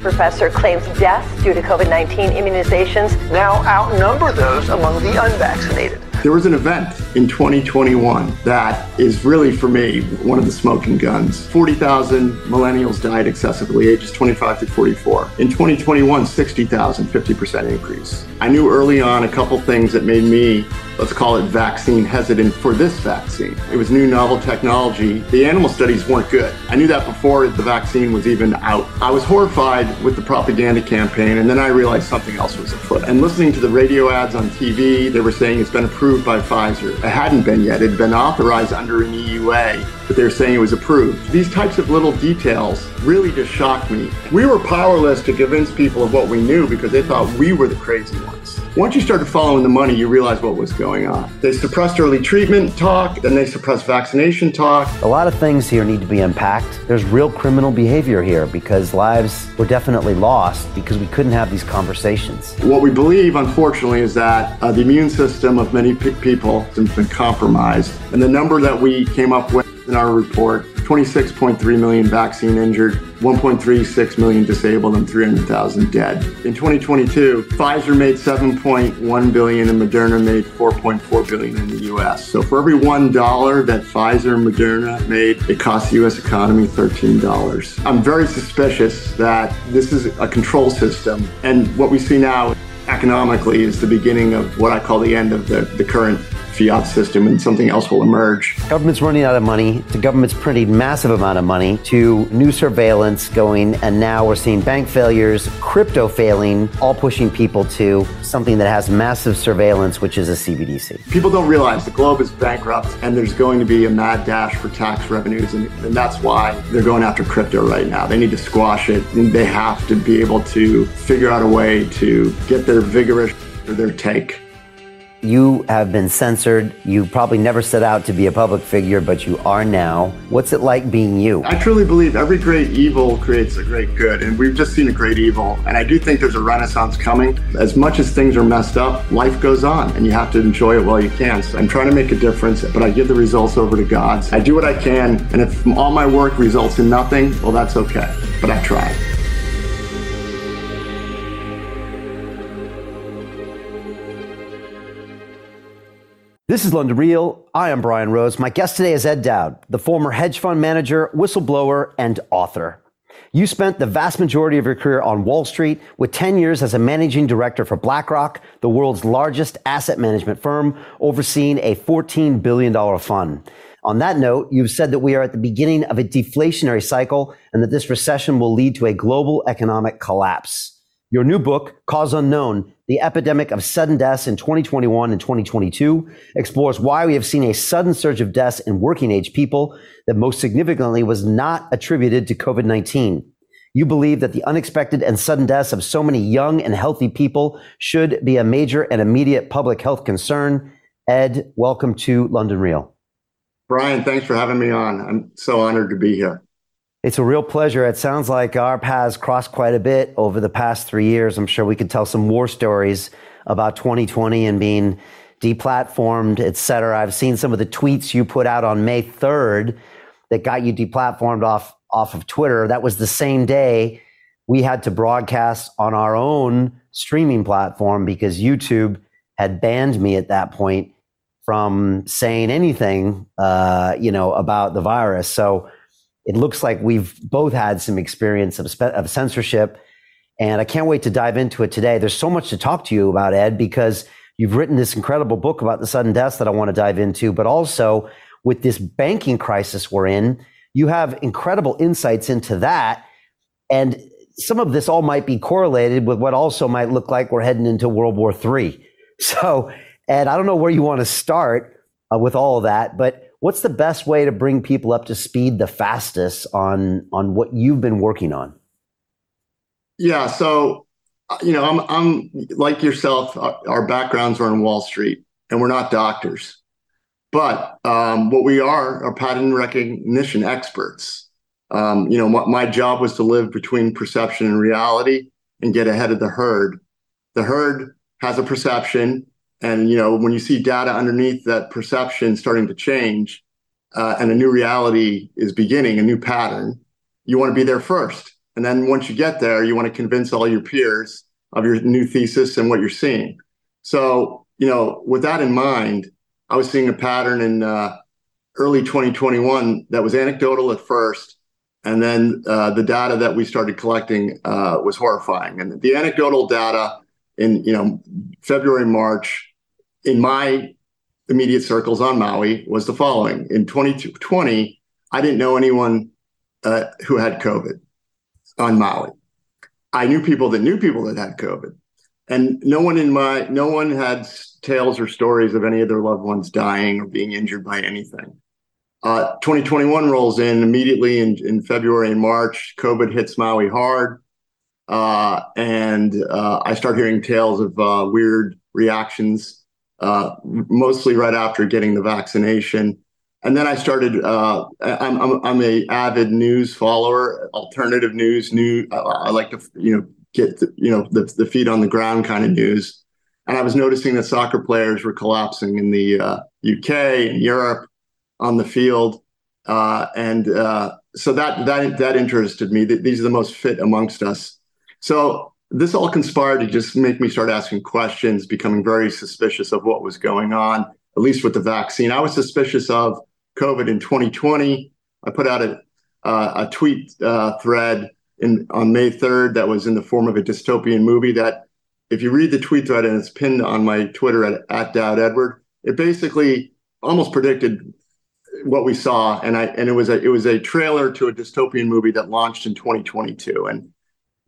Professor claims deaths due to COVID 19 immunizations now outnumber those among the unvaccinated. There was an event in 2021 that is really, for me, one of the smoking guns. 40,000 millennials died excessively, ages 25 to 44. In 2021, 60,000, 50% increase. I knew early on a couple things that made me, let's call it vaccine hesitant for this vaccine. It was new novel technology. The animal studies weren't good. I knew that before the vaccine was even out. I was horrified with the propaganda campaign, and then I realized something else was afoot. And listening to the radio ads on TV, they were saying it's been approved by Pfizer. It hadn't been yet. It had been authorized under an EUA, but they're saying it was approved. These types of little details really just shocked me. We were powerless to convince people of what we knew because they thought we were the crazy ones. Once you started following the money, you realized what was going on. They suppressed early treatment talk, then they suppressed vaccination talk. A lot of things here need to be unpacked. There's real criminal behavior here because lives were definitely lost because we couldn't have these conversations. What we believe, unfortunately, is that uh, the immune system of many people has been compromised. And the number that we came up with in our report 26.3 million vaccine injured, 1.36 million disabled, and 300,000 dead. In 2022, Pfizer made 7.1 billion and Moderna made 4.4 billion in the US. So for every $1 that Pfizer and Moderna made, it cost the US economy $13. I'm very suspicious that this is a control system. And what we see now economically is the beginning of what I call the end of the, the current fiat system and something else will emerge. Government's running out of money. The government's printing massive amount of money to new surveillance going, and now we're seeing bank failures, crypto failing, all pushing people to something that has massive surveillance, which is a CBDC. People don't realize the globe is bankrupt and there's going to be a mad dash for tax revenues, and, and that's why they're going after crypto right now. They need to squash it, and they have to be able to figure out a way to get their vigorish or their take you have been censored. You probably never set out to be a public figure, but you are now. What's it like being you? I truly believe every great evil creates a great good, and we've just seen a great evil. And I do think there's a renaissance coming. As much as things are messed up, life goes on, and you have to enjoy it while you can. So I'm trying to make a difference, but I give the results over to God. I do what I can, and if all my work results in nothing, well, that's okay. But I tried. This is London Real. I am Brian Rose. My guest today is Ed Dowd, the former hedge fund manager, whistleblower, and author. You spent the vast majority of your career on Wall Street with 10 years as a managing director for BlackRock, the world's largest asset management firm, overseeing a $14 billion fund. On that note, you've said that we are at the beginning of a deflationary cycle and that this recession will lead to a global economic collapse. Your new book, Cause Unknown, The Epidemic of Sudden Deaths in 2021 and 2022, explores why we have seen a sudden surge of deaths in working age people that most significantly was not attributed to COVID-19. You believe that the unexpected and sudden deaths of so many young and healthy people should be a major and immediate public health concern. Ed, welcome to London Real. Brian, thanks for having me on. I'm so honored to be here. It's a real pleasure. It sounds like our paths crossed quite a bit over the past three years. I'm sure we could tell some war stories about 2020 and being deplatformed, et cetera. I've seen some of the tweets you put out on May 3rd that got you deplatformed off, off of Twitter. That was the same day we had to broadcast on our own streaming platform because YouTube had banned me at that point from saying anything, uh, you know, about the virus. So it looks like we've both had some experience of, of censorship. And I can't wait to dive into it today. There's so much to talk to you about, Ed, because you've written this incredible book about the sudden deaths that I want to dive into, but also with this banking crisis we're in, you have incredible insights into that. And some of this all might be correlated with what also might look like we're heading into World War III. So, Ed, I don't know where you want to start uh, with all of that, but what's the best way to bring people up to speed the fastest on on what you've been working on? Yeah, so you know, I'm I'm like yourself. Our backgrounds are in Wall Street, and we're not doctors, but um, what we are are pattern recognition experts. Um, you know, my, my job was to live between perception and reality and get ahead of the herd. The herd has a perception and you know, when you see data underneath that perception starting to change, uh, and a new reality is beginning, a new pattern, you want to be there first. And then once you get there, you want to convince all your peers of your new thesis and what you're seeing. So, you know, with that in mind, I was seeing a pattern in uh, early 2021 that was anecdotal at first, and then uh, the data that we started collecting uh, was horrifying. And the anecdotal data in you know February, March, in my immediate circles on Maui was the following: in 2020, I didn't know anyone uh, who had COVID on Maui. I knew people that knew people that had COVID, and no one in my no one had tales or stories of any of their loved ones dying or being injured by anything. Uh, 2021 rolls in immediately in, in February and March. COVID hits Maui hard. Uh, and uh, I start hearing tales of uh, weird reactions, uh, mostly right after getting the vaccination. And then I started. Uh, I'm, I'm I'm a avid news follower, alternative news. New. I like to you know get the, you know the the feet on the ground kind of news. And I was noticing that soccer players were collapsing in the UK and Europe on the field, and so that that that interested me. These are the most fit amongst us so this all conspired to just make me start asking questions, becoming very suspicious of what was going on, at least with the vaccine. I was suspicious of COVID in 2020. I put out a, uh, a tweet uh, thread in, on May 3rd that was in the form of a dystopian movie that if you read the tweet thread and it's pinned on my Twitter at, at Dowd Edward, it basically almost predicted what we saw. And I and it was a it was a trailer to a dystopian movie that launched in 2022. And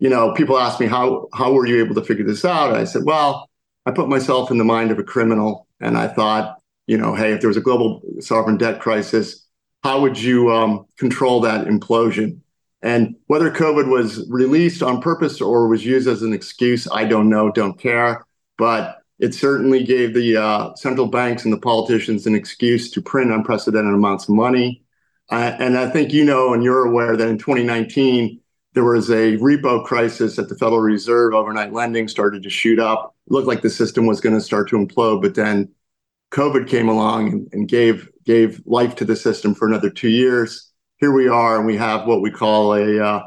you know, people ask me how how were you able to figure this out? I said, well, I put myself in the mind of a criminal, and I thought, you know, hey, if there was a global sovereign debt crisis, how would you um, control that implosion? And whether COVID was released on purpose or was used as an excuse, I don't know, don't care. But it certainly gave the uh, central banks and the politicians an excuse to print unprecedented amounts of money. Uh, and I think you know and you're aware that in 2019, there was a repo crisis at the Federal Reserve. Overnight lending started to shoot up. It looked like the system was going to start to implode, but then COVID came along and, and, gave gave life to the system for another two years. Here we are, and we have what we call a, uh,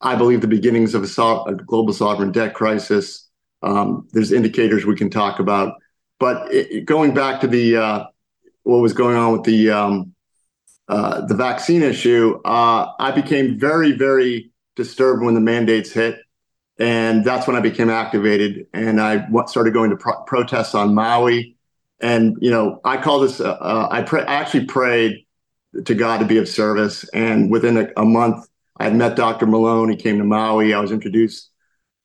I believe, the beginnings of a, so- a global sovereign debt crisis. Um, there's indicators we can talk about, but it, going back to the uh, what was going on with the um, uh, the vaccine issue, uh, I became very, very disturbed when the mandates hit. And that's when I became activated and I started going to pro- protests on Maui. And, you know, I call this, uh, uh, I, I actually prayed to God to be of service. And within a, a month, I had met Dr. Malone. He came to Maui. I was introduced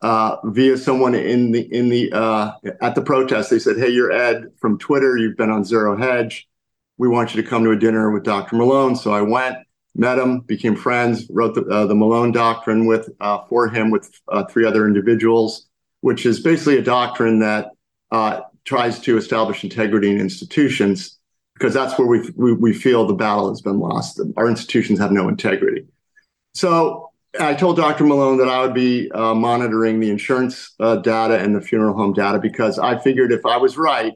uh, via someone in the in the uh, at the protest. They said, "Hey, you're Ed from Twitter. You've been on Zero Hedge. We want you to come to a dinner with Dr. Malone." So I went met him, became friends, wrote the, uh, the Malone Doctrine with uh, for him with uh, three other individuals, which is basically a doctrine that uh, tries to establish integrity in institutions because that's where we, we, we feel the battle has been lost. Our institutions have no integrity. So I told Dr. Malone that I would be uh, monitoring the insurance uh, data and the funeral home data because I figured if I was right,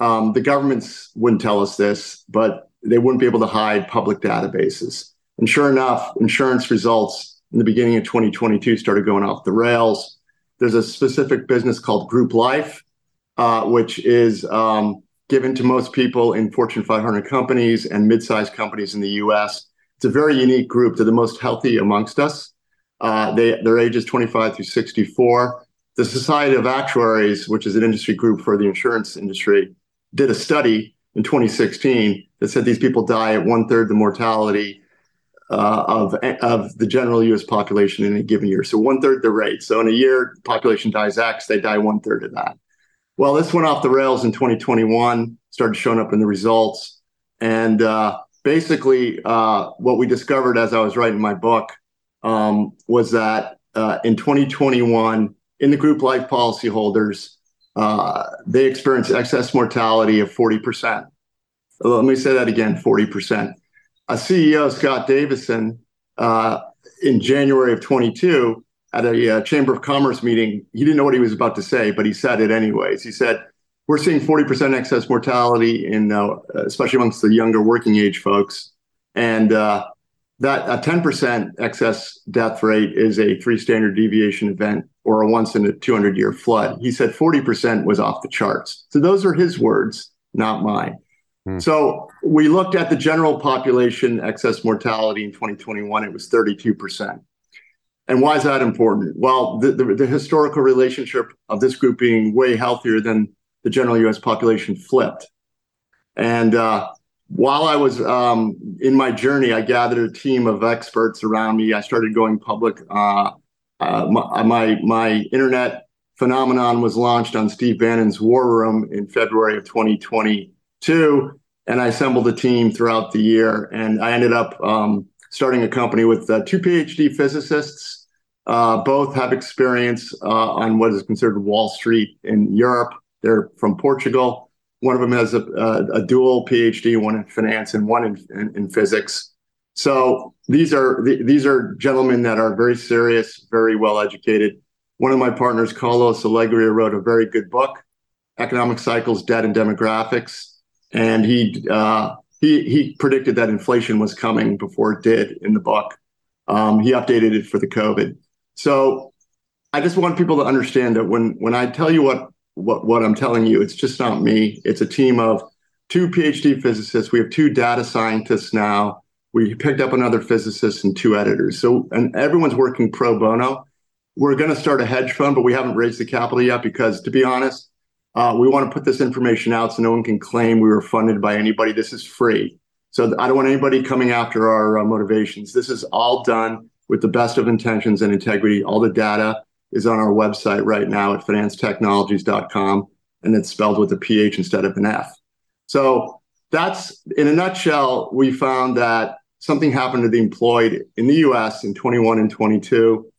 um, the governments wouldn't tell us this, but they wouldn't be able to hide public databases. And sure enough, insurance results in the beginning of 2022 started going off the rails. There's a specific business called Group Life, uh, which is um, given to most people in Fortune 500 companies and mid-sized companies in the U.S. It's a very unique group. They're the most healthy amongst us. Uh, they, their age is 25 through 64. The Society of Actuaries, which is an industry group for the insurance industry, did a study in 2016 that said these people die at one third the mortality uh, of of the general U.S. population in a given year. So one third the rate. So in a year, population dies X, they die one third of that. Well, this went off the rails in 2021. Started showing up in the results, and uh, basically, uh, what we discovered as I was writing my book um, was that uh, in 2021, in the group life policyholders, uh, they experienced excess mortality of 40%. Let me say that again 40%. A CEO, Scott Davison, uh, in January of 22, at a uh, Chamber of Commerce meeting, he didn't know what he was about to say, but he said it anyways. He said, We're seeing 40% excess mortality, in, uh, especially amongst the younger working age folks. And uh, that a 10% excess death rate is a three standard deviation event or a once in a 200 year flood. He said 40% was off the charts. So those are his words, not mine. Hmm. So we looked at the general population excess mortality in 2021, it was 32%. And why is that important? Well, the, the, the historical relationship of this group being way healthier than the general US population flipped. And uh, while I was um, in my journey, I gathered a team of experts around me. I started going public. Uh, uh, my, my, my internet phenomenon was launched on Steve Bannon's War Room in February of 2022, and I assembled a team throughout the year. And I ended up um, starting a company with uh, two PhD physicists. Uh, both have experience uh, on what is considered Wall Street in Europe. They're from Portugal. One of them has a, a, a dual PhD, one in finance and one in, in, in physics. So these are these are gentlemen that are very serious, very well educated. One of my partners, Carlos Alegria, wrote a very good book, Economic Cycles, Debt, and Demographics, and he uh, he he predicted that inflation was coming before it did in the book. Um, he updated it for the COVID. So I just want people to understand that when when I tell you what what, what I'm telling you. It's just not me. It's a team of two PhD physicists. We have two data scientists now. We picked up another physicist and two editors. So, and everyone's working pro bono. We're going to start a hedge fund, but we haven't raised the capital yet because, to be honest, we want to put this information out so no one can claim we were funded by anybody. This is free. So I don't want anybody coming after our uh, motivations. This is all done with the best of intentions and integrity. All the data is on our website right now at phinancetechnologies.com, and it's spelled with a PH instead of an F. So that's in a nutshell, we found that something happened to the employed in the US in 21 and 22.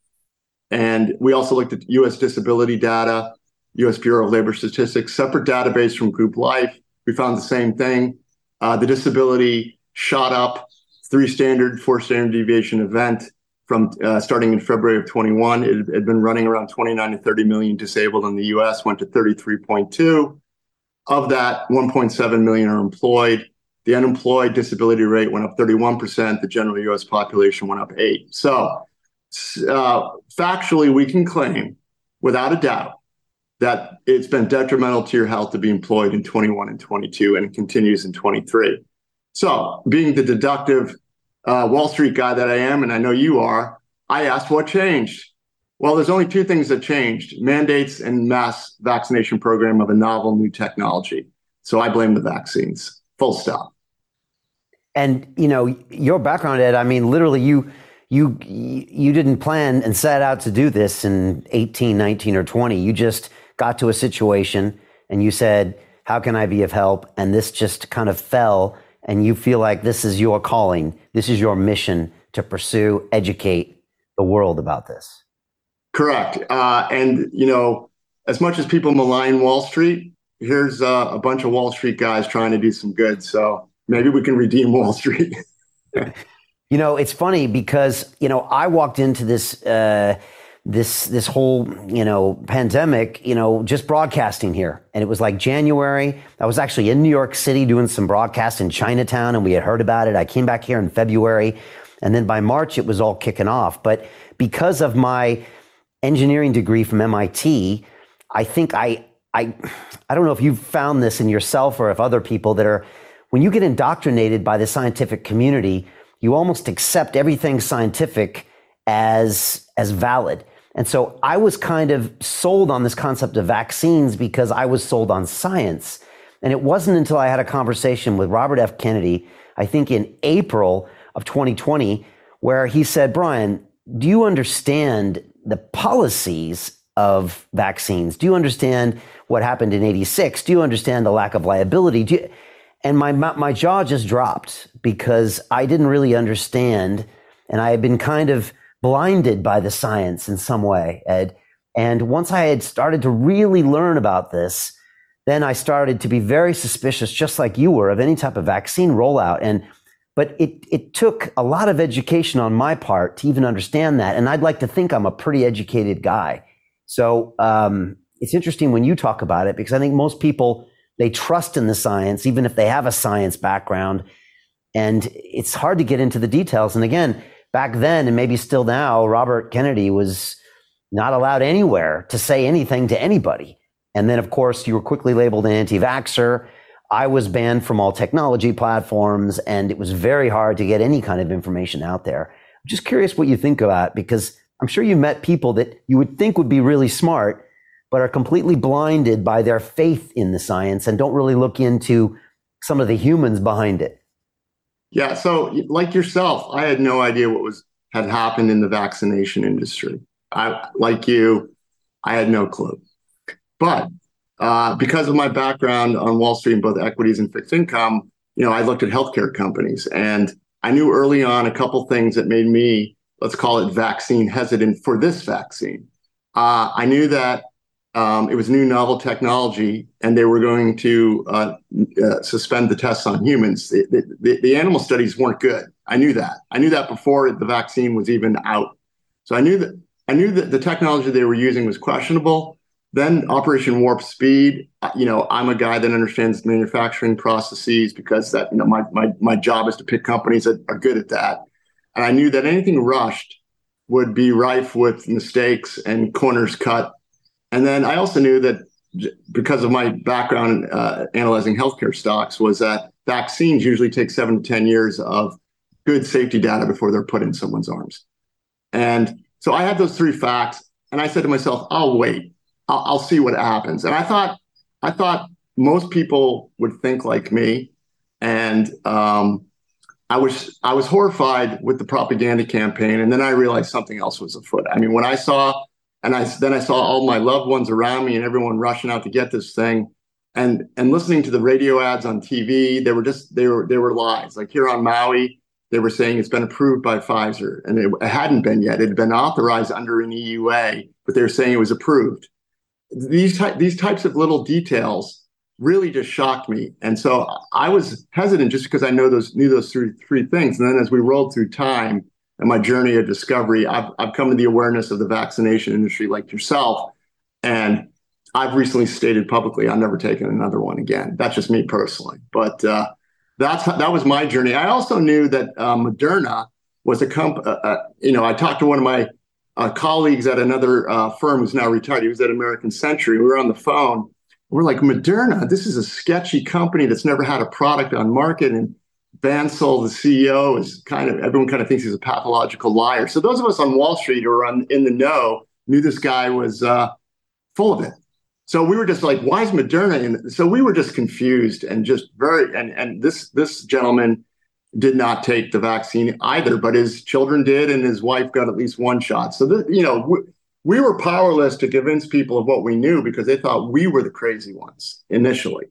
And we also looked at US disability data, US Bureau of Labor Statistics, separate database from group life. We found the same thing. Uh, the disability shot up, three standard, four standard deviation event from uh, starting in February of 21. It had been running around 29 to 30 million disabled in the US, went to 33.2. Of that, 1.7 million are employed. The unemployed disability rate went up 31%. The general US population went up 8. So, uh, factually, we can claim without a doubt that it's been detrimental to your health to be employed in 21 and 22 and it continues in 23. So, being the deductive uh, Wall Street guy that I am, and I know you are, I asked what changed. Well, there's only two things that changed mandates and mass vaccination program of a novel new technology. So I blame the vaccines. Full stop. And you know your background, Ed. I mean, literally, you you you didn't plan and set out to do this in 18, 19, or 20. You just got to a situation and you said, "How can I be of help?" And this just kind of fell and you feel like this is your calling, this is your mission to pursue, educate the world about this. Correct. Uh, and, you know, as much as people malign Wall Street, here's uh, a bunch of Wall Street guys trying to do some good. So maybe we can redeem Wall Street. you know, it's funny because, you know, I walked into this. Uh, this this whole you know pandemic you know just broadcasting here. And it was like january. I was actually in new york city doing some broadcasts in chinatown and we had heard about it. I came back here in february and then by march it was all kicking off. But because of my engineering degree from mit i think i i i don't know if you've found this in yourself or if other people that are when you get indoctrinated by the scientific community you almost accept everything scientific as as valid and so I was kind of sold on this concept of vaccines because I was sold on science. And it wasn't until I had a conversation with Robert F. Kennedy, I think in April of 2020, where he said, Brian, do you understand the policies of vaccines? Do you understand what happened in 86? Do you understand the lack of liability? And my, my jaw just dropped because I didn't really understand. And I had been kind of blinded by the science in some way, Ed. And once I had started to really learn about this, then I started to be very suspicious, just like you were, of any type of vaccine rollout. And but it it took a lot of education on my part to even understand that. And I'd like to think I'm a pretty educated guy. So um, it's interesting when you talk about it because I think most people they trust in the science, even if they have a science background. And it's hard to get into the details. And again, back then, and maybe still now, Robert Kennedy was not allowed anywhere to say anything to anybody. And then, of course, you were quickly labeled an anti vaxxer. I was banned from all technology platforms, and it was very hard to get any kind of information out there. I'm just curious what you think about because I'm sure you met people that you would think would be really smart, but are completely blinded by their faith in the science and don't really look into some of the humans behind it. Yeah, so like yourself, I had no idea what was had happened in the vaccination industry. I like you, I had no clue. But uh, because of my background on Wall Street in both equities and fixed income, you know, I looked at healthcare companies and I knew early on a couple things that made me, let's call it vaccine hesitant for this vaccine. Uh, I knew that um, it was new novel technology and they were going to uh, uh, suspend the tests on humans. The, the, the, animal studies weren't good. I knew that. I knew that before the vaccine was even out. So I knew that I knew that the technology they were using was questionable. Then Operation Warp Speed. Uh, you know, I'm a guy that understands manufacturing processes because that you know my my my job is to pick companies that are good at that. And I knew that anything rushed would be rife with mistakes and corners cut and then I also knew that because of my background uh, analyzing healthcare stocks was that vaccines usually take seven to 10 years of good safety data before they're put in someone's arms. And so I had those three facts and I said to myself, I'll wait. I'll, I'll see what happens. And I thought, I thought most people would think like me. And um, I was I was horrified with the propaganda campaign, and then I realized something else was afoot. I mean, when I saw and I then I saw all my loved ones around me and everyone rushing out to get this thing, and and listening to the radio ads on TV. They were just they were they were lies. Like here on Maui, they were saying it's been approved by Pfizer, and it, it hadn't been yet. It had been authorized under an EUA, but they were saying it was approved. These ty- these types of little details really just shocked me, and so I was hesitant just because I know those knew those three three things. And then as we rolled through time and my journey of discovery, I've, I've come to the awareness of the vaccination industry like yourself. And I've recently stated publicly I've never taken another one again. That's just me personally. But uh, that's that was my journey. I also knew that uh, Moderna was a company. Uh, uh, you know, I talked to one of my uh, colleagues at another uh, firm who's now retired. He was at American Century. We were on the phone. We're like, Moderna, this is a sketchy company that's never had a product on market. And Bancel, the CEO, is kind of everyone kind of thinks he's a pathological liar. So those of us on Wall Street who are on, in the know knew this guy was uh, full of it. So we were just like, why is Moderna? And so we were just confused and just very and and this this gentleman did not take the vaccine either, but his children did, and his wife got at least one shot. So that you know. We, we were powerless to convince people of what we knew because they thought we were the crazy ones initially.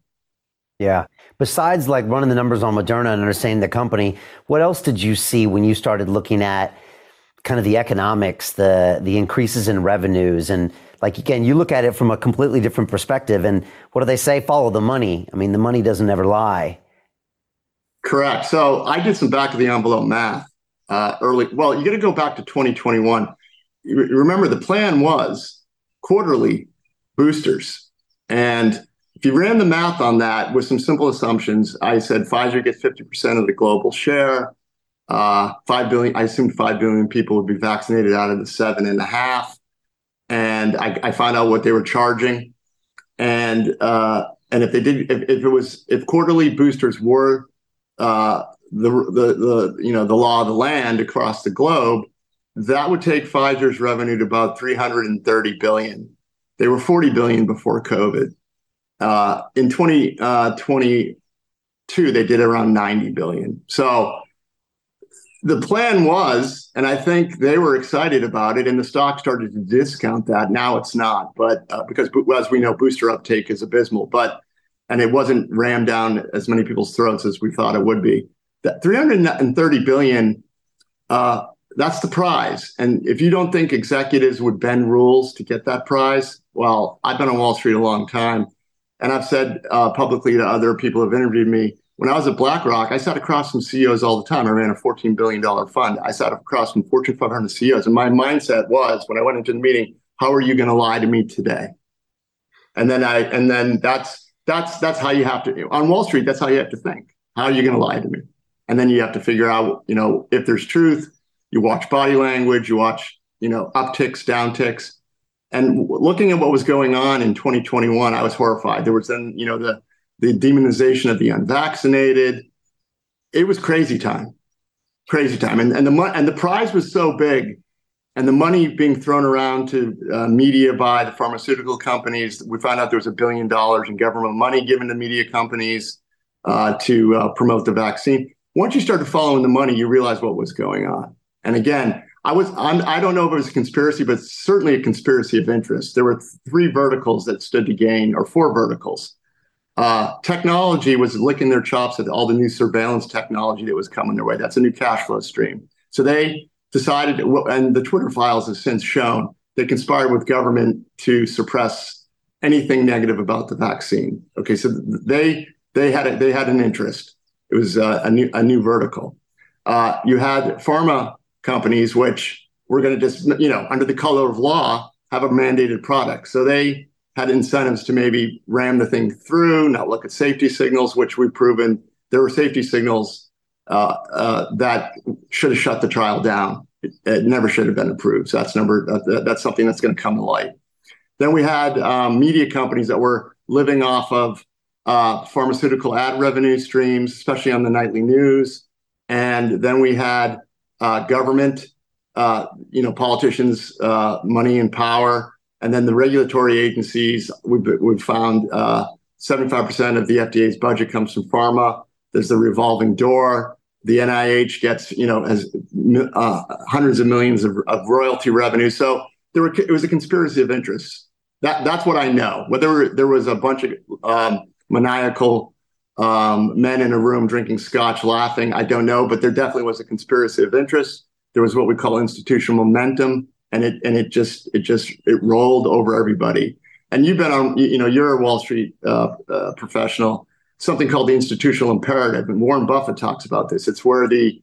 Yeah. Besides like running the numbers on Moderna and understanding the company, what else did you see when you started looking at kind of the economics, the the increases in revenues and like again, you look at it from a completely different perspective and what do they say? Follow the money. I mean, the money doesn't ever lie. Correct. So I did some back of the envelope math uh, early. Well, you got to go back to 2021. Remember the plan was quarterly boosters and if you ran the math on that with some simple assumptions, I said Pfizer gets 50% of the global share. Uh, 5 billion, I assumed 5 billion people would be vaccinated out of the seven and a half. And I, I found out what they were charging. And, uh, and if they did, if, if, it was, if quarterly boosters were, uh, the, the, the, you know, the law of the land across the globe, that would take Pfizer's revenue to about 330 billion. They were 40 billion before COVID. Uh, in 2022, uh, they did around 90 billion. So the plan was, and I think they were excited about it, and the stock started to discount that. Now it's not, but uh, because as we know, booster uptake is abysmal. But and it wasn't rammed down as many people's throats as we thought it would be. That 330 billion. That's the prize. And if you don't think executives would bend rules to get that prize, well, I've been on Wall Street a long time. And I've said uh, publicly to other people who have interviewed me, when I was at BlackRock, I sat across from CEOs all the time. I ran a $14 billion fund. I sat across from Fortune 500 CEOs. And my mindset was when I went into the meeting, how are you going to lie to me today? And then I, and then that's, that's, that's how you have to, on Wall Street, that's how you have to think. How are you going to lie to me? and then you have to figure out, you know, if there's truth. You watch body language, you watch, you know, upticks, downticks, and looking at what was going on in 2021, I was horrified. There was then, you know, the the demonization of the unvaccinated. It was crazy time, crazy time, and and the and the prize was so big and the money being thrown around to uh, media by the pharmaceutical companies. We found out there was a billion dollars in government money given to media companies uh, to uh, promote the vaccine. Once you started following the money, you realize what was going on. And again, I was I'm, I don't know if it was a conspiracy, but certainly a conspiracy of interest. There were three verticals that stood to gain, or four verticals. Uh, technology was licking their chops at all the new surveillance technology that was coming their way. That's a new cash flow stream. So they decided, and the Twitter files have since shown, they conspired with government to suppress anything negative about the vaccine. Okay, so they they had a, they had an interest. It was uh, a new a new vertical. Uh, you had pharma companies which were going to just you know under the color of law have a mandated product. So they had incentives to maybe ram the thing through, not look at safety signals, which we've proven there were safety signals uh, uh, that should have shut the trial down. It, it, never should have been approved. So that's number that, that's something that's going to come to light. Then we had um, media companies that were living off of uh, pharmaceutical ad revenue streams, especially on the nightly news. And then we had government, uh, you know, politicians, uh, money and power, and then the regulatory agencies. We've, found 75% of the FDA's budget comes from pharma. There's the revolving door. The NIH gets, you know, has uh, hundreds of millions of, royalty revenue. So it was a conspiracy of interests. That that's what I know. Whether there was a bunch of um, maniacal um, men in a room drinking scotch, laughing, I don't know. But there definitely was a conspiracy of interest. There was what we call institutional momentum, and it and it just it just it rolled over everybody. And you've been on, you know, you're a Wall Street uh, uh, professional something called the institutional imperative, and Warren Buffett talks about this. It's where the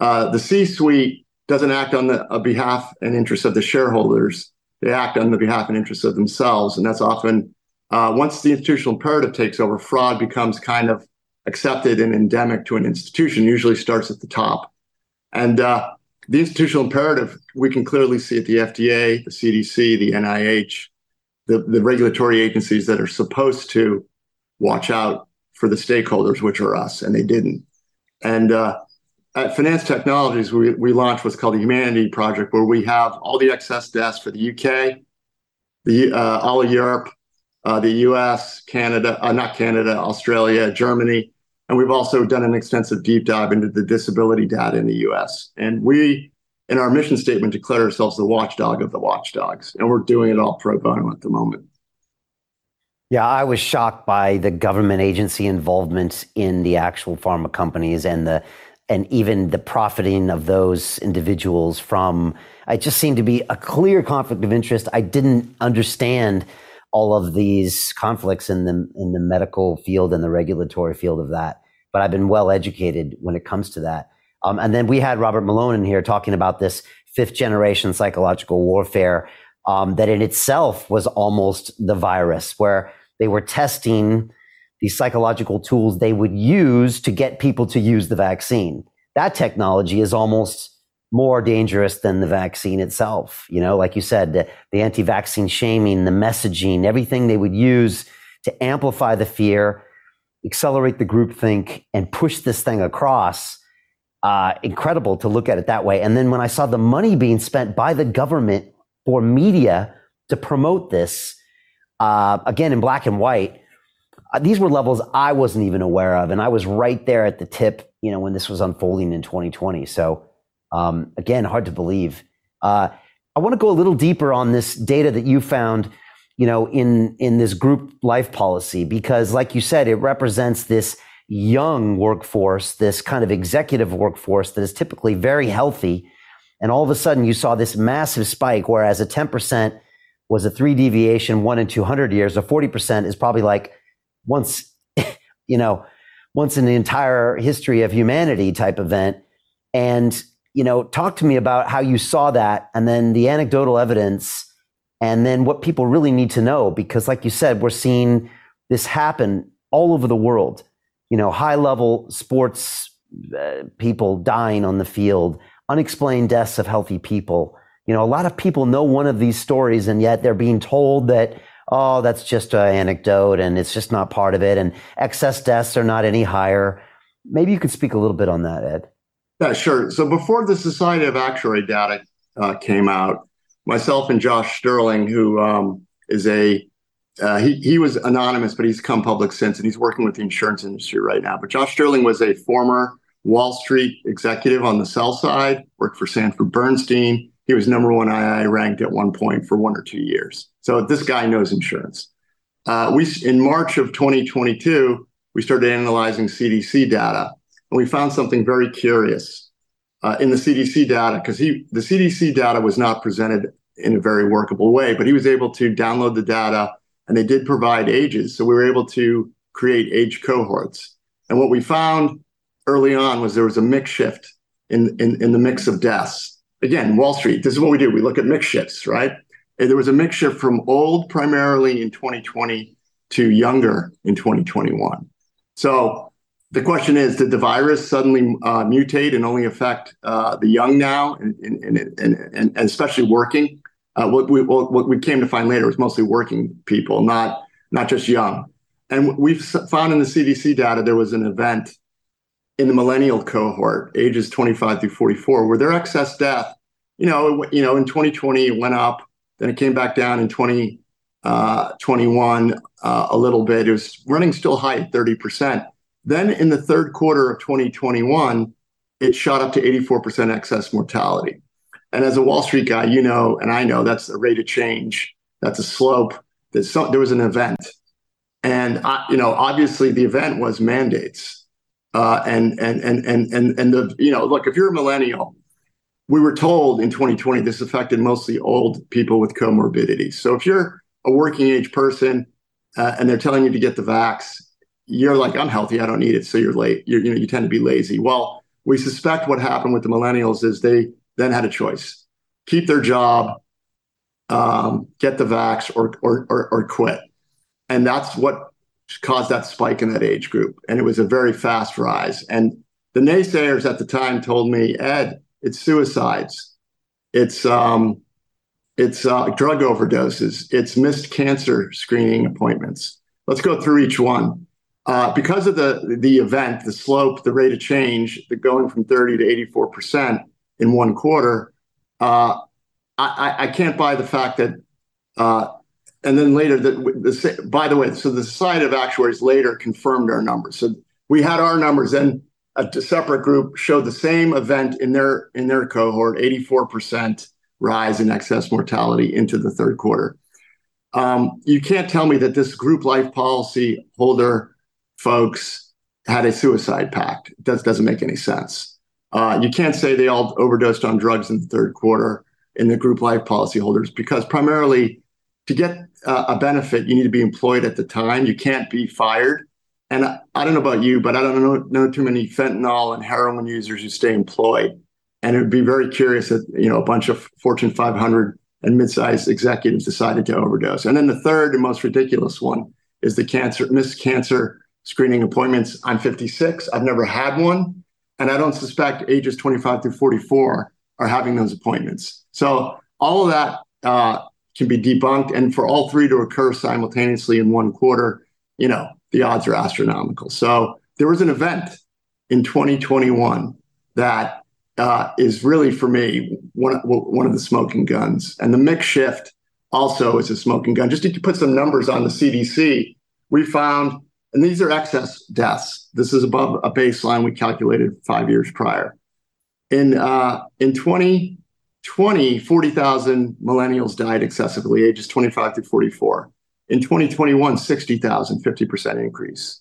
uh, the C-suite doesn't act on the behalf and interest of the shareholders; they act on the behalf and interest of themselves, and that's often uh, once the institutional imperative takes over, fraud becomes kind of accepted and endemic to an institution. Usually starts at the top, and uh, the institutional imperative we can clearly see at the FDA, the CDC, the NIH, the, the regulatory agencies that are supposed to watch out for the stakeholders, which are us, and they didn't. And uh, at Phinance Technologies, we, we launched what's called the Humanity Project, where we have all the excess deaths for the UK, the uh, all of Europe, uh, the US, Canada, uh, not Canada, Australia, Germany, and we've also done an extensive deep dive into the disability data in the US. And we, in our mission statement, declare ourselves the watchdog of the watchdogs, and we're doing it all pro bono at the moment. Yeah, I was shocked by the government agency involvement in the actual pharma companies and the and even the profiting of those individuals from it just seemed to be a clear conflict of interest. I didn't understand all of these conflicts in the in the medical field and the regulatory field of that, but I've been well educated when it comes to that. Um, and then we had Robert Malone in here talking about this fifth generation psychological warfare um, that in itself was almost the virus, where they were testing these psychological tools they would use to get people to use the vaccine. That technology is almost more dangerous than the vaccine itself. You know, like you said, the, anti vaccine shaming, the messaging, everything they would use to amplify the fear, accelerate the groupthink, and push this thing across. Uh, incredible to look at it that way. And then when I saw the money being spent by the government for media to promote this, uh, again in black and white. Uh, these were levels I wasn't even aware of, and I was right there at the tip, you know, when this was unfolding in 2020. So, um, again, hard to believe. Uh, I want to go a little deeper on this data that you found, you know, in in this group life policy, because, like you said, it represents this young workforce, this kind of executive workforce that is typically very healthy, and all of a sudden you saw this massive spike, whereas a 10 percent was a three deviation, one in 200 years. A 40% is probably like once, you know, once in the entire history of humanity type event. And, you know, talk to me about how you saw that and then the anecdotal evidence and then what people really need to know. Because, like you said, we're seeing this happen all over the world. You know, high level sports uh, people dying on the field, unexplained deaths of healthy people. You know, a lot of people know one of these stories, and yet they're being told that, oh, that's just an anecdote and it's just not part of it, and excess deaths are not any higher. Maybe you could speak a little bit on that, Ed. Yeah, sure. So before the Society of Actuary data uh, came out, myself and Josh Sterling, who um, is a uh, he he was anonymous, but he's come public since, and he's working with the insurance industry right now. But Josh Sterling was a former Wall Street executive on the sell side, worked for Sanford Bernstein. He was number one II ranked at one point for one or two years. So this guy knows insurance. Uh, we in March of 2022, we started analyzing CDC data, and we found something very curious uh, in the CDC data because he the CDC data was not presented in a very workable way, but he was able to download the data and they did provide ages. So we were able to create age cohorts. And what we found early on was there was a mix shift in, in, in the mix of deaths. Again, Wall Street, this is what we do. We look at mix shifts, right? And there was a mix shift from old primarily in 2020 to younger in 2021. So the question is, did the virus suddenly uh, mutate and only affect uh, the young now, and, and, and, and, especially working? Uh, what we what we came to find later was mostly working people, not not just young. And we've found in the CDC data there was an event in the millennial cohort, ages 25 through 44, where their excess death, you know, you know, in 2020 it went up, then it came back down in 2021 uh, uh, a little bit. It was running still high at 30 percent. Then in the third quarter of 2021, it shot up to 84% excess mortality. And as a Wall Street guy, you know, and I know that's a rate of change. That's a slope. There's there was an event, and you know, obviously the event was mandates, uh, and and and and and and the you know, look, if you're a millennial, we were told in 2020 this affected mostly old people with comorbidities. So if you're a working age person uh, and they're telling you to get the vax, you're like, I'm healthy, I don't need it. So you're late. You're, you know, you tend to be lazy. Well, we suspect what happened with the millennials is they then had a choice keep their job, um, get the vax, or, or, or, or quit. And that's what caused that spike in that age group. And it was a very fast rise. And the naysayers at the time told me, Ed, it's suicides, it's um, it's uh, drug overdoses, it's missed cancer screening appointments. Let's go through each one. Uh, because of the event, the slope, the rate of change, the going from 30 to 84 percent, in one quarter. Uh, I, can't buy the fact that, uh, and then later, by the way, so the Society of Actuaries later confirmed our numbers. So we had our numbers, and a separate group showed the same event in their in their cohort, 84% rise in excess mortality into the third quarter. Um, you can't tell me that this group life policy holder folks had a suicide pact. That doesn't make any sense. Uh, you can't say they all overdosed on drugs in the third quarter in the group life policyholders because primarily to get uh, a benefit, you need to be employed at the time. You can't be fired. And I, I don't know about you, but I don't know, know too many fentanyl and heroin users who stay employed. And it would be very curious that you know a bunch of Fortune 500 and mid-sized executives decided to overdose. And then the third and most ridiculous one is the cancer missed cancer screening appointments. I'm 56. I've never had one. And I don't suspect ages 25 through 44 are having those appointments. So all of that uh, can be debunked. And for all three to occur simultaneously in one quarter, you know, the odds are astronomical. So there was an event in 2021 that uh, is really, for me, one, one of the smoking guns. And the mix shift also is a smoking gun. Just to put some numbers on the CDC, we found and these are excess deaths. This is above a baseline we calculated five years prior. In uh, in 2020, 40,000 millennials died excessively, ages 25 to 44. In 2021, 60,000, 50% increase.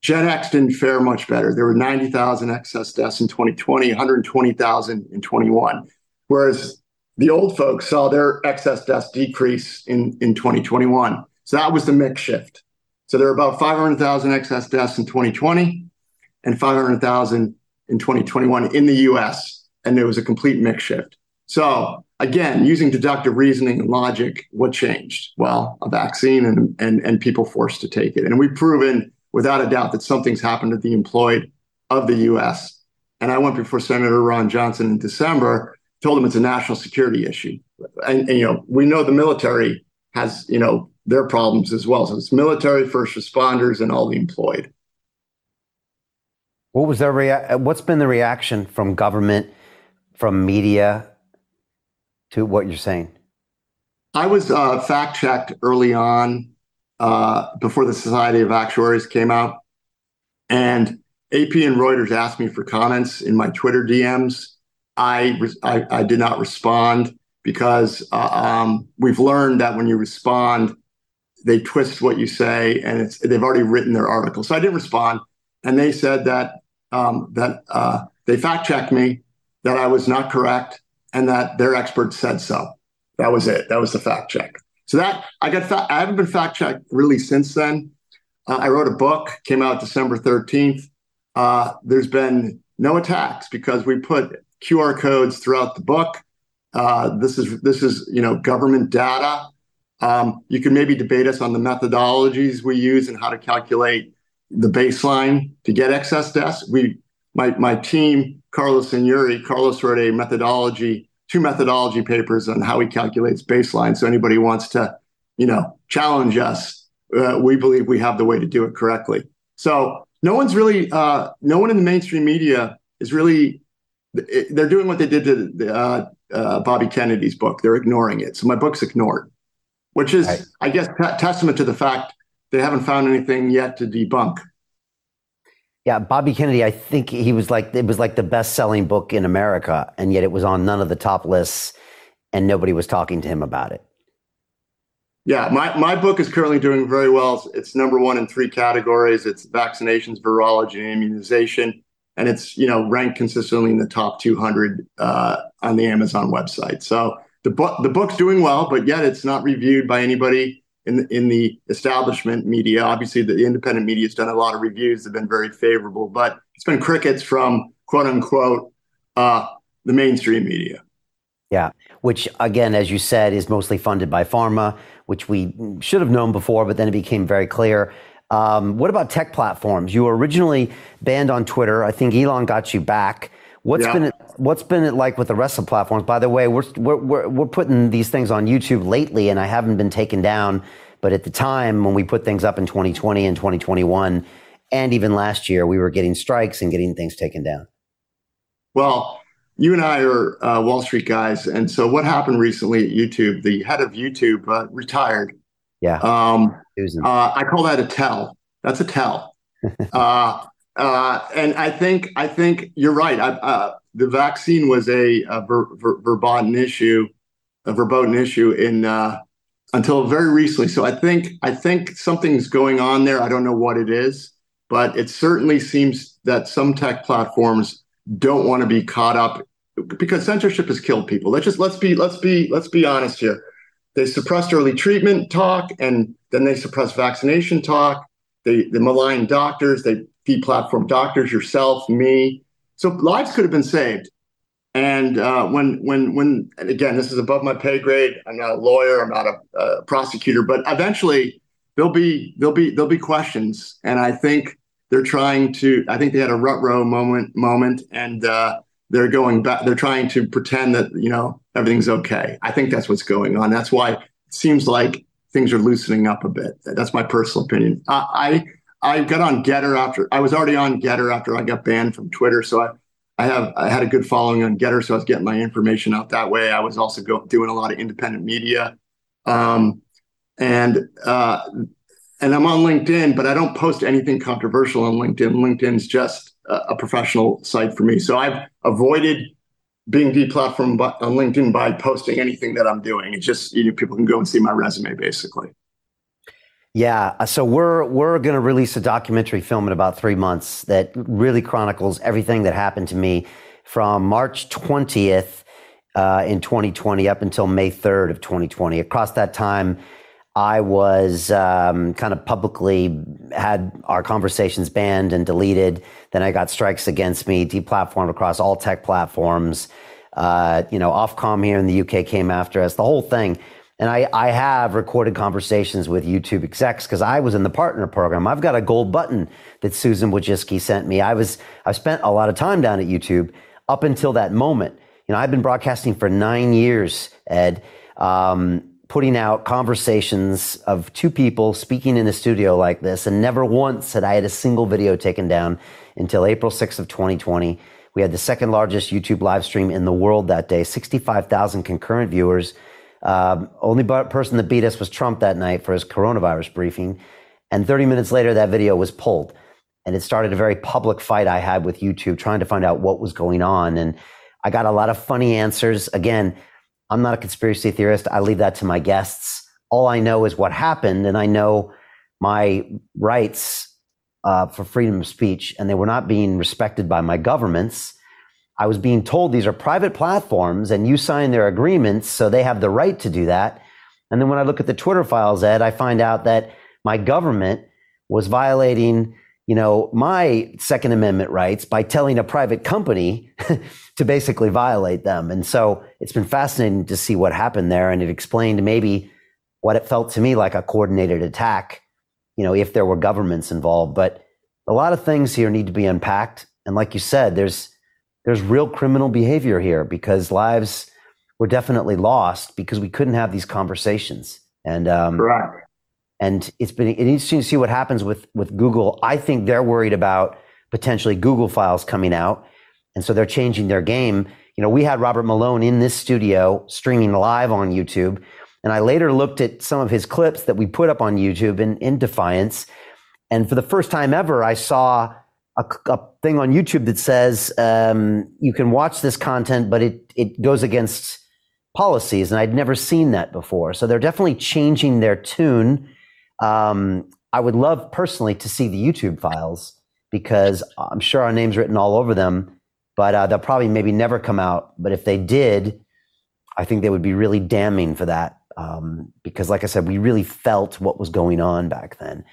Gen X didn't fare much better. There were 90,000 excess deaths in 2020, 120,000 in 21. Whereas the old folks saw their excess deaths decrease in, in 2021. So that was the mix shift. So there are about 500,000 excess deaths in 2020 and 500,000 in 2021 in the US. And there was a complete mix shift. So again, using deductive reasoning and logic, what changed? Well, a vaccine and, and, and people forced to take it. And we've proven without a doubt that something's happened to the employed of the US and I went before Senator Ron Johnson in December, told him it's a national security issue. And, and, you know, we know the military has, you know, their problems as well. So it's military, first responders, and all the employed. What was their rea- What's been the reaction from government, from media, to what you're saying? I was uh, fact checked early on uh, before the Society of Actuaries came out, and AP and Reuters asked me for comments in my Twitter DMs. I I, I did not respond because uh, um, we've learned that when you respond, they twist what you say, and it's they've already written their article. So I didn't respond, and they said that um, that uh, they fact checked me, that I was not correct, and that their experts said so. That was it. That was the fact check. So that I got. Fa- I haven't been fact checked really since then. Uh, I wrote a book, came out December thirteenth. Uh, there's been no attacks because we put QR codes throughout the book. Uh, this is this is you know government data. Um, you can maybe debate us on the methodologies we use and how to calculate the baseline to get excess deaths. We my my team, Carlos and Yuri, Carlos wrote a methodology, two methodology papers on how he calculates baseline. So anybody wants to, you know, challenge us, uh, we believe we have the way to do it correctly. So no one's really, uh, no one in the mainstream media is really. They're doing what they did to uh, Bobby Kennedy's book. They're ignoring it. So my book's ignored, which is, right. I guess, t- testament to the fact they haven't found anything yet to debunk. Yeah, Bobby Kennedy, I think he was like it was like the best-selling book in America, and yet it was on none of the top lists, and nobody was talking to him about it. Yeah, my, my book is currently doing very well. It's number one in three categories. It's vaccinations, virology, and immunization, and it's you know ranked consistently in the top 200 uh, on the Amazon website. So the book the book's doing well, but yet it's not reviewed by anybody in the, in the establishment media. Obviously, the independent media has done a lot of reviews; have been very favorable, but it's been crickets from quote unquote uh, the mainstream media. Yeah, which again, as you said, is mostly funded by pharma, which we should have known before, but then it became very clear. Um, what about tech platforms? You were originally banned on Twitter. I think Elon got you back. What's yeah. been it, what's been it like with the rest of the platforms? By the way, we're, we're we're putting these things on YouTube lately, and I haven't been taken down. But at the time when we put things up in 2020 and 2021, and even last year, we were getting strikes and getting things taken down. Well, you and I are uh, Wall Street guys, and so what happened recently at YouTube? The head of YouTube uh, retired. Yeah. Um, uh, I call that a tell. That's a tell. Uh, and I think I think you're right. I, uh, the vaccine was a, a ver, ver, verboten issue, a verboten issue in uh, until very recently. So I think I think something's going on there. I don't know what it is, but it certainly seems that some tech platforms don't want to be caught up because censorship has killed people. Let's just let's be let's be let's be honest here. They suppressed early treatment talk, and then they suppressed vaccination talk. They they malign doctors. They deplatform doctors, yourself, me. So lives could have been saved. And uh, when, when, when, and again, this is above my pay grade. I'm not a lawyer. I'm not a, a prosecutor. But eventually, there'll be there'll be there'll be questions. And I think they're trying to. I think they had a rut row moment moment, and uh, they're going back. They're trying to pretend that you know everything's okay. I think that's what's going on. That's why it seems like things are loosening up a bit. That's my personal opinion. Uh, I I got on GETTR after I was already on GETTR after I got banned from Twitter. So I, I have I had a good following on GETTR, so I was getting my information out that way. I was also go, doing a lot of independent media, um, and uh, and I'm on LinkedIn, but I don't post anything controversial on LinkedIn. LinkedIn's just a, a professional site for me, so I've avoided being deplatformed on LinkedIn by posting anything that I'm doing. It's just you know people can go and see my resume basically. Yeah, uh, so we're we're going to release a documentary film in about three months that really chronicles everything that happened to me from March 20th uh, in 2020 up until May 3rd of 2020. Across that time, I was um, kind of publicly had our conversations banned and deleted. Then I got strikes against me, deplatformed across all tech platforms. Uh, you know, Ofcom here in the UK came after us. The whole thing. And I, I have recorded conversations with YouTube execs because I was in the partner program. I've got a gold button that Susan Wojcicki sent me. I was I spent a lot of time down at YouTube up until that moment. You know, I've been broadcasting for nine years, Ed, um, putting out conversations of two people speaking in a studio like this, and never once had I had a single video taken down until April 6th of 2020. We had the second largest YouTube live stream in the world that day, 65,000 concurrent viewers. Um, only person that beat us was Trump that night for his coronavirus briefing. And 30 minutes later, that video was pulled. And it started a very public fight I had with YouTube trying to find out what was going on. And I got a lot of funny answers. Again, I'm not a conspiracy theorist. I leave that to my guests. All I know is what happened, and I know my rights uh, for freedom of speech, and they were not being respected by my governments. I was being told these are private platforms and you sign their agreements, so they have the right to do that. And then when I look at the Twitter files, Ed, I find out that my government was violating, you know, my Second Amendment rights by telling a private company to basically violate them. And so it's been fascinating to see what happened there. And it explained maybe what it felt to me like a coordinated attack you know, if there were governments involved. But a lot of things here need to be unpacked. And like you said, there's there's real criminal behavior here because lives were definitely lost because we couldn't have these conversations. And um, right. And it's been interesting to see what happens with with Google. I think they're worried about potentially Google files coming out, and so they're changing their game. You know, we had Robert Malone in this studio streaming live on YouTube and I later looked at some of his clips that we put up on YouTube in, in Defiance. And for the first time ever, I saw a, a thing on YouTube that says um, you can watch this content, but it, it goes against policies. And I'd never seen that before. So they're definitely changing their tune. Um, I would love personally to see the YouTube files because I'm sure our name's written all over them, but uh, they'll probably maybe never come out. But if they did, I think they would be really damning for that um, because, like I said, we really felt what was going on back then.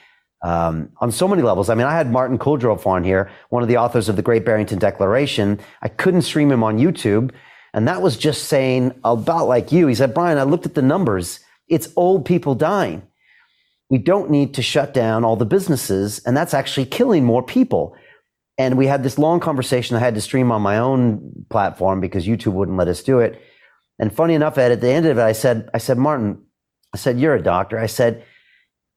Um, on so many levels. I mean, I had Martin Kulldorff on here, one of the authors of the Great Barrington Declaration. I couldn't stream him on YouTube. And that was just saying about like you. He said, Brian, I looked at the numbers. It's old people dying. We don't need to shut down all the businesses. And that's actually killing more people. And we had this long conversation I had to stream on my own platform because YouTube wouldn't let us do it. And funny enough, Ed, at the end of it, I said, I said, Martin, I said, you're a doctor. I said,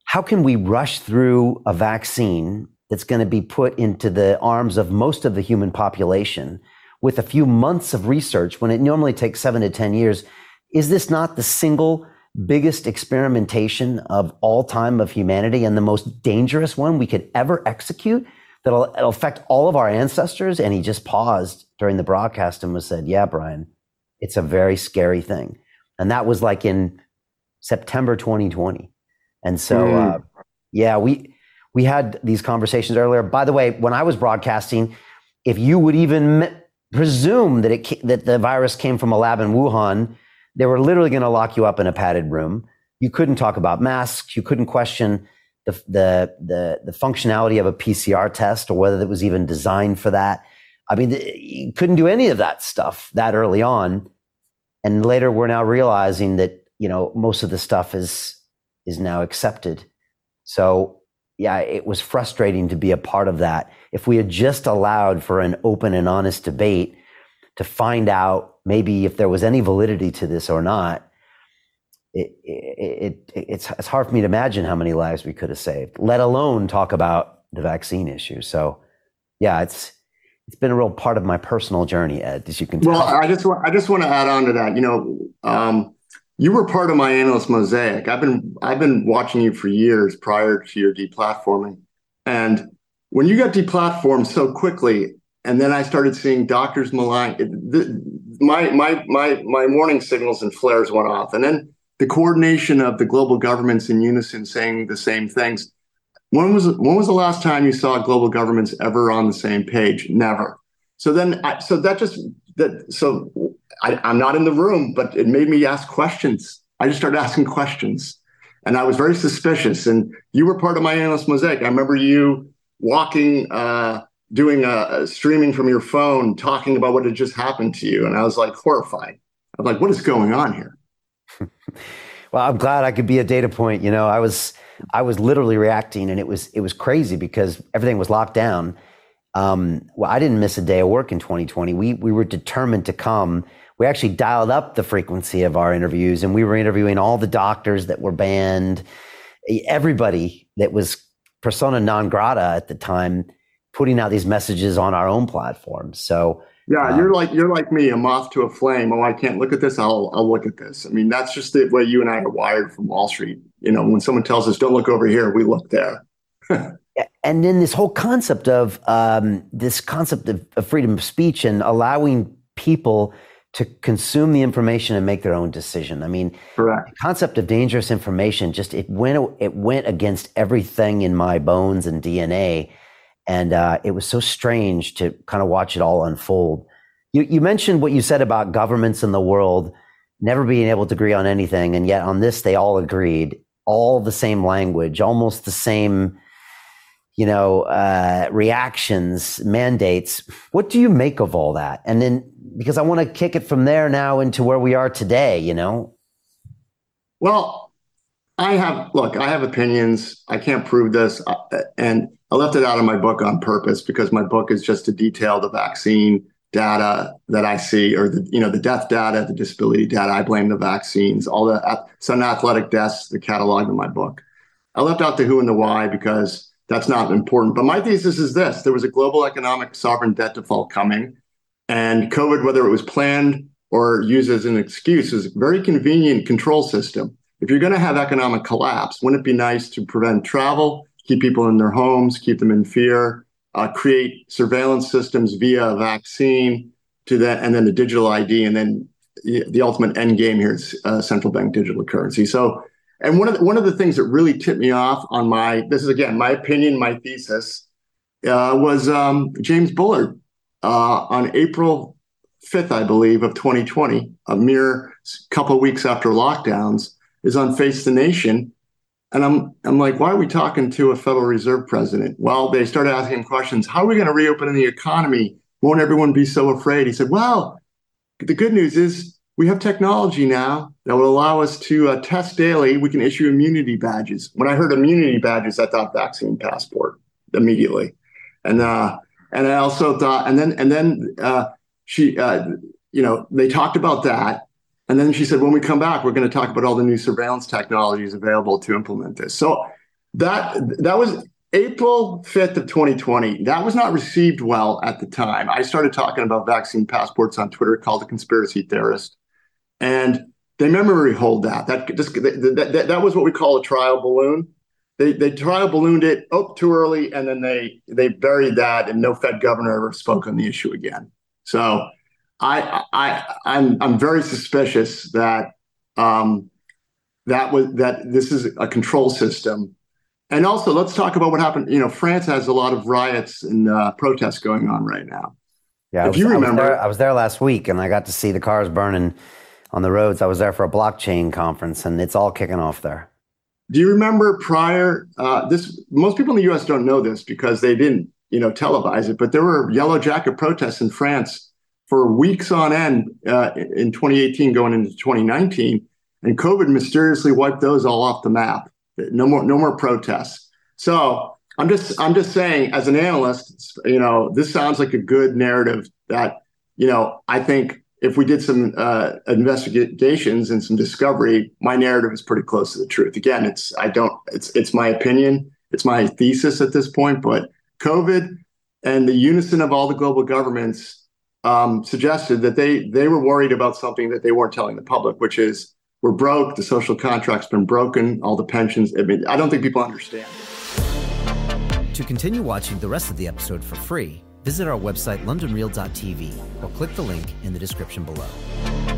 how can we rush through a vaccine that's going to be put into the arms of most of the human population with a few months of research when it normally takes seven to 10 years? Is this not the single biggest experimentation of all time of humanity and the most dangerous one we could ever execute that'll affect all of our ancestors? And he just paused during the broadcast and was said, yeah, Brian, it's a very scary thing. And that was like in September 2020. And so, mm. uh, yeah, we, we had these conversations earlier. By the way, when I was broadcasting, if you would even presume that it that the virus came from a lab in Wuhan, they were literally going to lock you up in a padded room. You couldn't talk about masks. You couldn't question the, the the the functionality of a PCR test or whether it was even designed for that. I mean, you couldn't do any of that stuff that early on. And later we're now realizing that, you know, most of the stuff is, is now accepted. So yeah, it was frustrating to be a part of that. If we had just allowed for an open and honest debate to find out maybe if there was any validity to this or not, it, it, it, it's, it's hard for me to imagine how many lives we could have saved, let alone talk about the vaccine issue. So yeah, it's, it's been a real part of my personal journey, Ed, as you can tell. Well, I just want I just want to add on to that. You know, um, you were part of my analyst mosaic. I've been I've been watching you for years prior to your deplatforming, and when you got deplatformed so quickly, and then I started seeing doctors malign. The, my my my my warning signals and flares went off, and then the coordination of the global governments in unison saying the same things when was when was the last time you saw global governments ever on the same page? Never. So then, so that just that so I, I'm not in the room, but it made me ask questions. I just started asking questions, and I was very suspicious. And you were part of my analyst mosaic. I remember you walking, uh, doing a, a streaming from your phone, talking about what had just happened to you, and I was like horrified. I'm like, what is going on here? Well, I'm glad I could be a data point. You know, I was I was literally reacting, and it was it was crazy because everything was locked down. Um, well, I didn't miss a day of work in 2020. We we were determined to come. We actually dialed up the frequency of our interviews, and we were interviewing all the doctors that were banned, everybody that was persona non grata at the time, putting out these messages on our own platform. So yeah, um, you're like you're like me, a moth to a flame. Oh, I can't look at this. I'll I'll look at this. I mean, that's just the way you and I are wired from Wall Street. You know, when someone tells us don't look over here, we look there. and then this whole concept of um, this concept of, of freedom of speech and allowing people to consume the information and make their own decision. I mean, Correct. the concept of dangerous information just it went it went against everything in my bones and DNA and uh, it was so strange to kind of watch it all unfold. You, you mentioned what you said about governments in the world never being able to agree on anything, and yet on this they all agreed, all the same language, almost the same, you know, uh, reactions, mandates. What do you make of all that? And then because I want to kick it from there now into where we are today, you know. Well, I have look. I have opinions. I can't prove this, uh, and I left it out of my book on purpose because my book is just to detail the vaccine data that I see, or the you know the death data, the disability data. I blame the vaccines, all the sudden athletic deaths, the catalog in my book. I left out the who and the why because that's not important. But my thesis is this: there was a global economic sovereign debt default coming, and COVID, whether it was planned or used as an excuse, is a very convenient control system. If you're going to have economic collapse, wouldn't it be nice to prevent travel? keep people in their homes, keep them in fear, uh, create surveillance systems via a vaccine to that, and then the digital ID, and then the ultimate end game here is uh, central bank digital currency. So, and one of the, one of the things that really tipped me off on my this is again my opinion, my thesis uh, was um, James Bullard uh, on April 5th, I believe, of 2020, a mere couple weeks after lockdowns, is on Face the Nation and I'm I'm like, why are we talking to a Federal Reserve president? Well, they started asking questions. How are we going to reopen the economy? Won't everyone be so afraid? He said, well, the good news is we have technology now that will allow us to uh, test daily. We can issue immunity badges. When I heard immunity badges, I thought vaccine passport immediately, and uh, and I also thought, and then and then uh, she, uh, you know, they talked about that, and then she said, when we come back, we're going to talk about all the new surveillance technologies available to implement this. So that that was April 5th of 2020. That was not received well at the time. I started talking about vaccine passports on Twitter, called a conspiracy theorist. And they memory hold that. That, just, that, that, that was what we call a trial balloon. They, they trial ballooned it oh too early, and then they they buried that, and no Fed governor ever spoke on the issue again. So I, I, I'm, I'm very suspicious that um, that was that this is a control system. And also, let's talk about what happened. You know, France has a lot of riots and uh, protests going on right now. Yeah, if was, you remember, I was, there, I was there last week, and I got to see the cars burning on the roads. I was there for a blockchain conference, and it's all kicking off there. Do you remember prior? Uh, this most people in the U.S. don't know this because they didn't, you know, televise it. But there were yellow jacket protests in France for weeks on end uh, in 2018 going into 2019 and covid mysteriously wiped those all off the map no more no more protests so i'm just i'm just saying as an analyst you know this sounds like a good narrative that you know i think if we did some uh, investigations and some discovery my narrative is pretty close to the truth again it's i don't it's it's my opinion it's my thesis at this point but covid and the unison of all the global governments um, suggested that they they were worried about something that they weren't telling the public, which is we're broke, the social contract's been broken, all the pensions. I mean, I don't think people understand. To continue watching the rest of the episode for free, visit our website londonreal.tv or click the link in the description below.